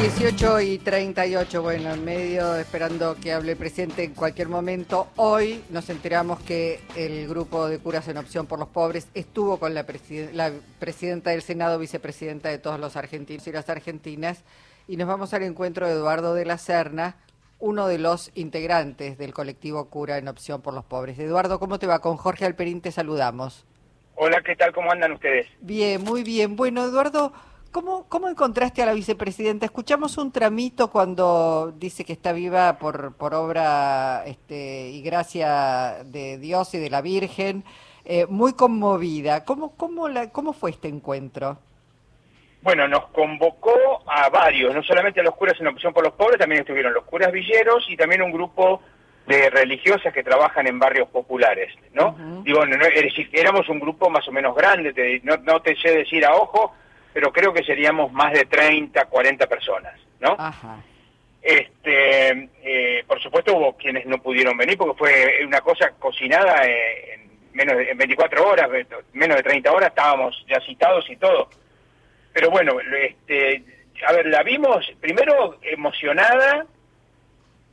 18 y 38, bueno, en medio, esperando que hable el presidente en cualquier momento. Hoy nos enteramos que el grupo de curas en opción por los pobres estuvo con la, la presidenta del Senado, vicepresidenta de todos los argentinos y las argentinas, y nos vamos al encuentro de Eduardo de la Serna, uno de los integrantes del colectivo Cura en Opción por los Pobres. Eduardo, ¿cómo te va? Con Jorge Alperín te saludamos. Hola, ¿qué tal? ¿Cómo andan ustedes? Bien, muy bien. Bueno, Eduardo, ¿cómo, cómo encontraste a la vicepresidenta? Escuchamos un tramito cuando dice que está viva por, por obra este, y gracia de Dios y de la Virgen, eh, muy conmovida. ¿Cómo, cómo, la, ¿Cómo fue este encuentro? Bueno, nos convocó a varios, no solamente a los curas en opción por los pobres, también estuvieron los curas villeros y también un grupo de religiosas que trabajan en barrios populares, ¿no? Digo, éramos un grupo más o menos grande, no, te sé decir a ojo, pero creo que seríamos más de 30, 40 personas, ¿no? Este, eh, por supuesto hubo quienes no pudieron venir porque fue una cosa cocinada en menos de en 24 horas, menos de 30 horas, estábamos ya citados y todo. Pero bueno, este, a ver, la vimos primero emocionada,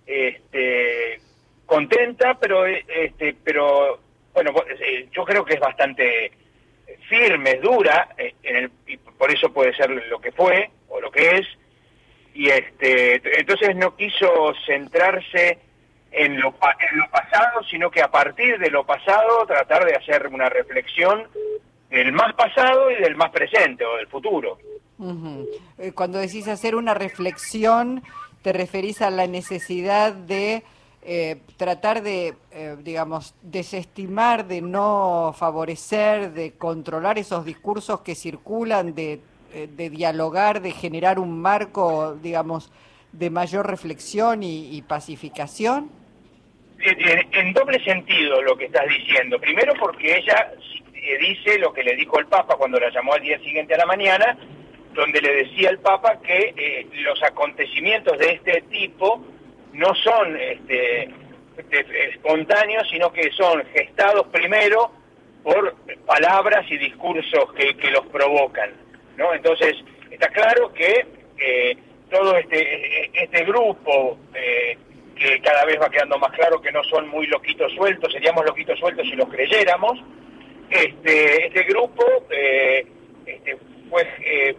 este, contenta, pero este, pero bueno, eh, yo creo que es bastante firme, dura, eh, en el, por eso puede ser lo que fue o lo que es. Y este, entonces no quiso centrarse en lo, en lo pasado, sino que a partir de lo pasado tratar de hacer una reflexión del más pasado y del más presente o del futuro. Eh, cuando decís hacer una reflexión, te referís a la necesidad de eh, tratar de, eh, digamos, desestimar, de no favorecer, de controlar esos discursos que circulan, de, dialogar, de generar un marco, digamos, de mayor reflexión y, pacificación? en, doble sentido lo que estás diciendo. Primero porque ella dice lo que le dijo el Papa cuando la llamó al día siguiente a la mañana, donde le decía el Papa que eh, los acontecimientos de este tipo no son este, espontáneos, sino que son gestados primero por palabras y discursos que, los provocan. ¿no? Entonces, está claro que eh, todo este, este grupo, eh, que cada vez va quedando más claro que no son muy loquitos sueltos, seríamos loquitos sueltos si los creyéramos, este, este grupo eh, este, fue, eh,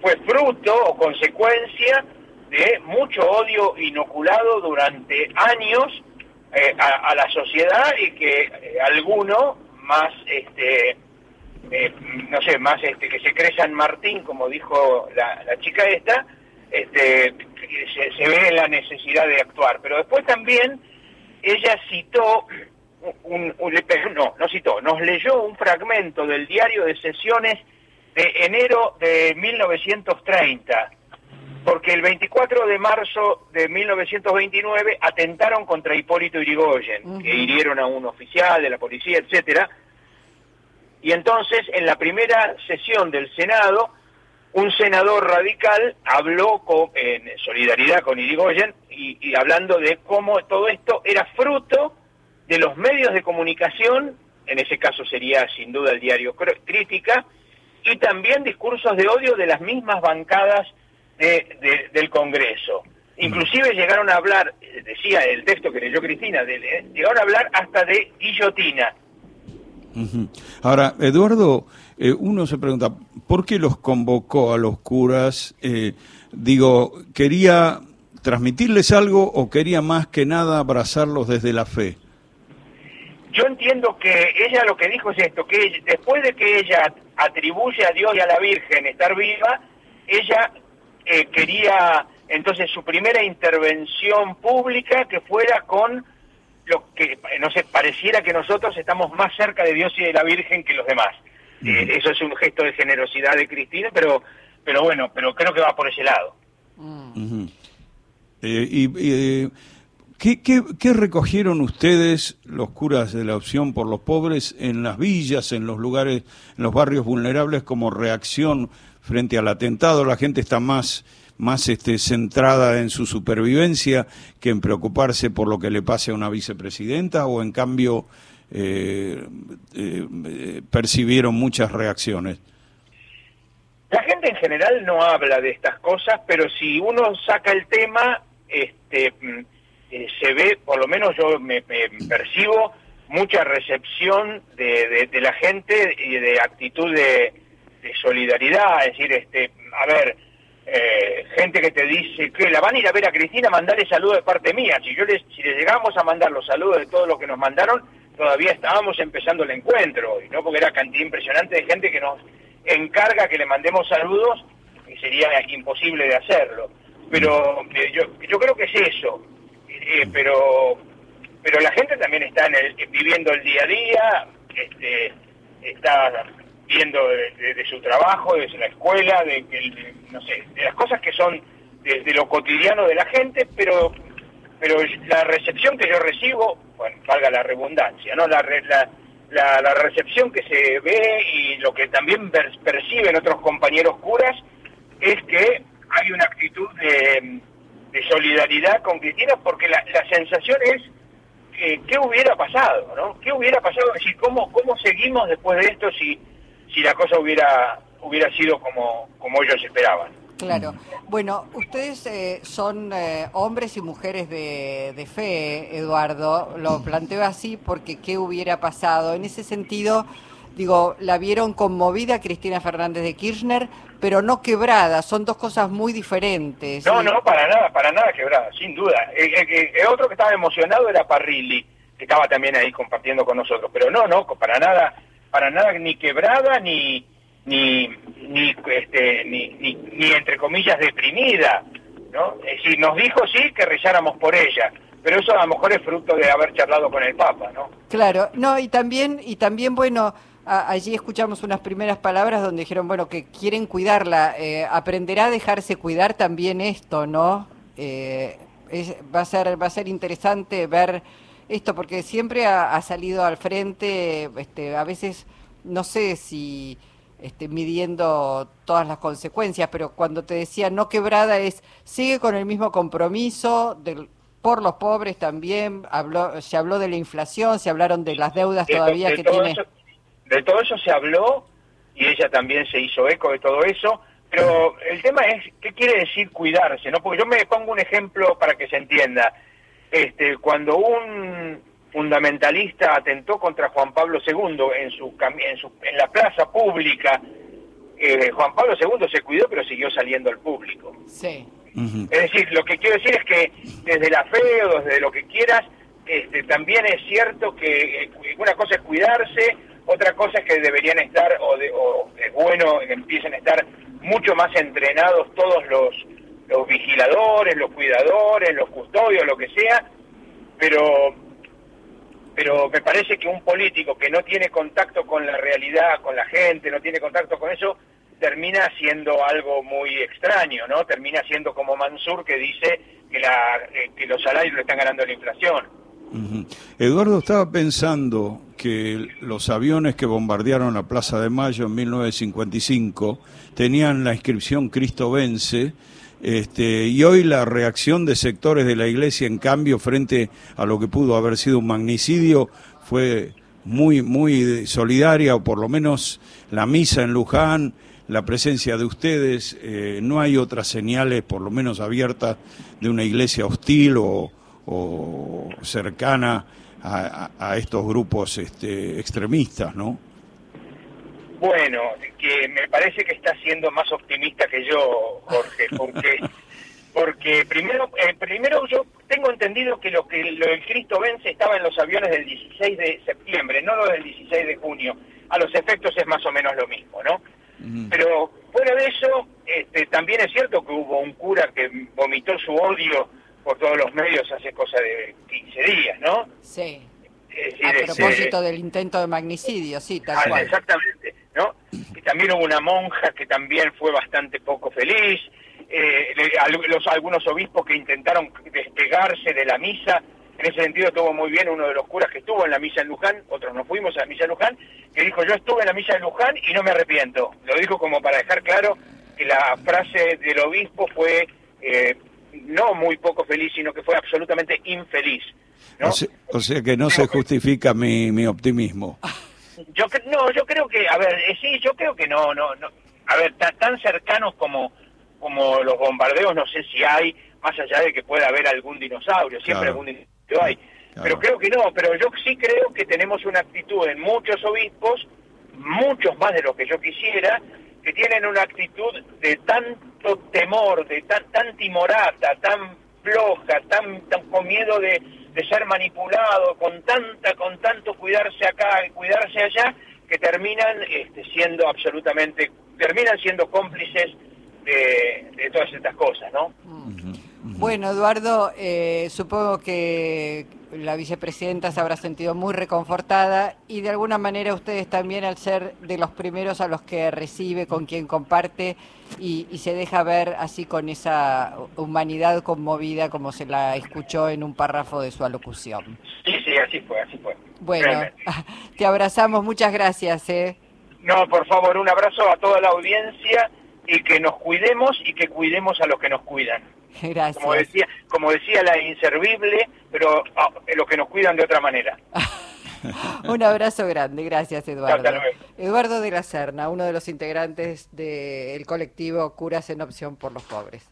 fue fruto o consecuencia de mucho odio inoculado durante años eh, a, la sociedad y que alguno más este no sé más este que se cree San Martín como dijo la, chica esta este se, se ve la necesidad de actuar. Pero después también ella citó un, no, no citó, nos leyó un fragmento del diario de sesiones de enero de 1930, porque el 24 de marzo de 1929 atentaron contra Hipólito Yrigoyen, que hirieron a un oficial de la policía, etcétera. Y entonces, en la primera sesión del Senado, un senador radical habló en solidaridad con Irigoyen y, y hablando de cómo todo esto era fruto de los medios de comunicación, en ese caso sería sin duda el diario Crítica, y también discursos de odio de las mismas bancadas del Congreso. Inclusive llegaron a hablar, decía el texto que leyó Cristina, eh, llegaron a hablar hasta de guillotina. Ahora, Eduardo, eh, uno se pregunta, ¿por qué los convocó a los curas? Eh, digo, ¿quería transmitirles algo o quería más que nada abrazarlos desde la fe? yo entiendo que ella lo que dijo es esto, que después de que ella atribuye a Dios y a la Virgen estar viva, ella eh, quería entonces su primera intervención pública que fuera con lo que, no sé, pareciera que nosotros estamos más cerca de Dios y de la Virgen que los demás. Eh, eso es un gesto de generosidad de Cristina, pero, pero bueno, pero creo que va por ese lado. Eh, y ¿Qué, recogieron ustedes, los curas de la opción por los pobres, en las villas, en los lugares, en los barrios vulnerables, como reacción frente al atentado? La gente está más, más este, centrada en su supervivencia que en preocuparse por lo que le pase a una vicepresidenta, o en cambio eh, eh, percibieron muchas reacciones. La gente en general no habla de estas cosas, pero si uno saca el tema, este, mm, eh, se ve, por lo menos yo me, percibo, mucha recepción de, la gente y de actitud de, solidaridad, es decir, este, a ver, eh, gente que te dice que la van a ir a ver a Cristina, mandarle saludos de parte mía. Si yo les, si les llegamos a mandar los saludos de todo lo que nos mandaron, todavía estábamos empezando el encuentro, y no porque era cantidad impresionante de gente que nos encarga que le mandemos saludos y sería imposible de hacerlo. Pero eh, yo, yo creo que es eso. Eh, pero pero la gente también está en el, viviendo el día a día, este, está viendo de, su trabajo, de la escuela, de, no sé, de las cosas que son de, lo cotidiano de la gente, pero pero la recepción que yo recibo, bueno, valga la redundancia, ¿no? La, la, la, recepción que se ve y lo que también perciben otros compañeros curas es que hay una actitud de, solidaridad con Cristina porque la, sensación es que, qué hubiera pasado, ¿no? ¿Qué hubiera pasado? Es ¿cómo, cómo seguimos después de esto si, si la cosa hubiera, hubiera sido como, como ellos esperaban? Claro. Bueno, ustedes eh, son eh, hombres y mujeres de, fe, Eduardo. Lo planteo así porque qué hubiera pasado. En ese sentido, digo, la vieron conmovida Cristina Fernández de Kirchner, pero no quebrada. Son dos cosas muy diferentes. No, no, para nada, para nada quebrada, sin duda. El, otro que estaba emocionado era Parrilli, que estaba también ahí compartiendo con nosotros. Pero no, no, para nada, para nada ni quebrada ni ni ni este ni, ni, entre comillas deprimida no es decir nos dijo sí que rezáramos por ella pero eso a lo mejor es fruto de haber charlado con el Papa no claro no y también y también bueno allí escuchamos unas primeras palabras donde dijeron bueno que quieren cuidarla eh, aprenderá a dejarse cuidar también esto no eh, va a ser va a ser interesante ver esto porque siempre ha, ha salido al frente este a veces no sé si este, midiendo todas las consecuencias, pero cuando te decía no quebrada es, sigue con el mismo compromiso del, por los pobres también, habló, se habló de la inflación, se hablaron de las deudas todavía que tiene. De todo eso se habló y ella también se hizo eco de todo eso, pero el tema es, ¿qué quiere decir cuidarse? no Porque yo me pongo un ejemplo para que se entienda. Este, cuando un fundamentalista atentó contra Juan Pablo II en, su, en, su, en la plaza pública. Eh, Juan Pablo II se cuidó, pero siguió saliendo al público. Sí. Es decir, lo que quiero decir es que desde la fe o desde lo que quieras, este, también es cierto que eh, una cosa es cuidarse, otra cosa es que deberían estar, o, o es bueno que empiecen a estar mucho más entrenados todos los, los vigiladores, los cuidadores, los custodios, lo que sea, pero pero me parece que un político que no tiene contacto con la realidad, con la gente, no tiene contacto con eso, termina siendo algo muy extraño, ¿no? Termina siendo como Mansur que dice que, la, eh, que los salarios le están ganando la inflación. Eduardo estaba pensando que los aviones que bombardearon la Plaza de Mayo en 1955 tenían la inscripción Cristo vence este, y hoy la reacción de sectores de la Iglesia, en cambio, frente a lo que pudo haber sido un magnicidio, fue muy, muy solidaria, o por lo menos la misa en Luján, la presencia de ustedes, eh, no hay otras señales, por lo menos abiertas, de una iglesia hostil o, cercana a, estos grupos este, extremistas, ¿no? Bueno, que me parece que está siendo más optimista que yo, Jorge, porque porque primero eh, primero yo tengo entendido que lo que lo del Cristo vence estaba en los aviones del 16 de septiembre, no lo del 16 de junio. A los efectos es más o menos lo mismo, ¿no? Pero fuera de eso, este, también es cierto que hubo un cura que vomitó su odio por todos los medios hace cosa de 15 días, ¿no? Sí. a del intento de magnicidio, sí, tal ah, cual. Exactamente. ¿no? Y también hubo una monja que también fue bastante poco feliz, eh, los, algunos obispos que intentaron despegarse de la misa, en ese sentido estuvo muy bien uno de los curas que estuvo en la misa en Luján, otros no fuimos a la misa en Luján, que dijo yo estuve en la misa en Luján y no me arrepiento. Lo dijo como para dejar claro que la frase del obispo fue eh, no muy poco feliz, sino que fue absolutamente infeliz. O, sea, que no se justifica mi, mi optimismo. Yo no, yo creo que, a ver, eh, sí, yo creo que no, no, no. a ver, tan, cercanos como, como los bombardeos, no sé si hay, más allá de que pueda haber algún dinosaurio, siempre algún dinosaurio hay. Pero creo que no, pero yo sí creo que tenemos una actitud en muchos obispos, muchos más de lo que yo quisiera, que tienen una actitud de tanto temor, de tan, tan timorata, tan floja, tan, tan con miedo de, de ser manipulado, con tanta, con tanto cuidarse acá y cuidarse allá, que terminan este, siendo absolutamente, terminan siendo cómplices de, todas estas cosas, ¿no? Bueno, Eduardo, eh, supongo que la vicepresidenta se habrá sentido muy reconfortada y de alguna manera ustedes también al ser de los primeros a los que recibe, con quien comparte y, se deja ver así con esa humanidad conmovida como se la escuchó en un párrafo de su alocución. Sí, sí, así fue, así fue. Bueno, te abrazamos, muchas gracias. ¿eh? No, por favor, un abrazo a toda la audiencia y que nos cuidemos y que cuidemos a los que nos cuidan. Gracias. Como decía, como decía la inservible, pero ah, los que nos cuidan de otra manera. Un abrazo grande, gracias Eduardo. Eduardo de la Serna, uno de los integrantes del colectivo Curas en Opción por los Pobres.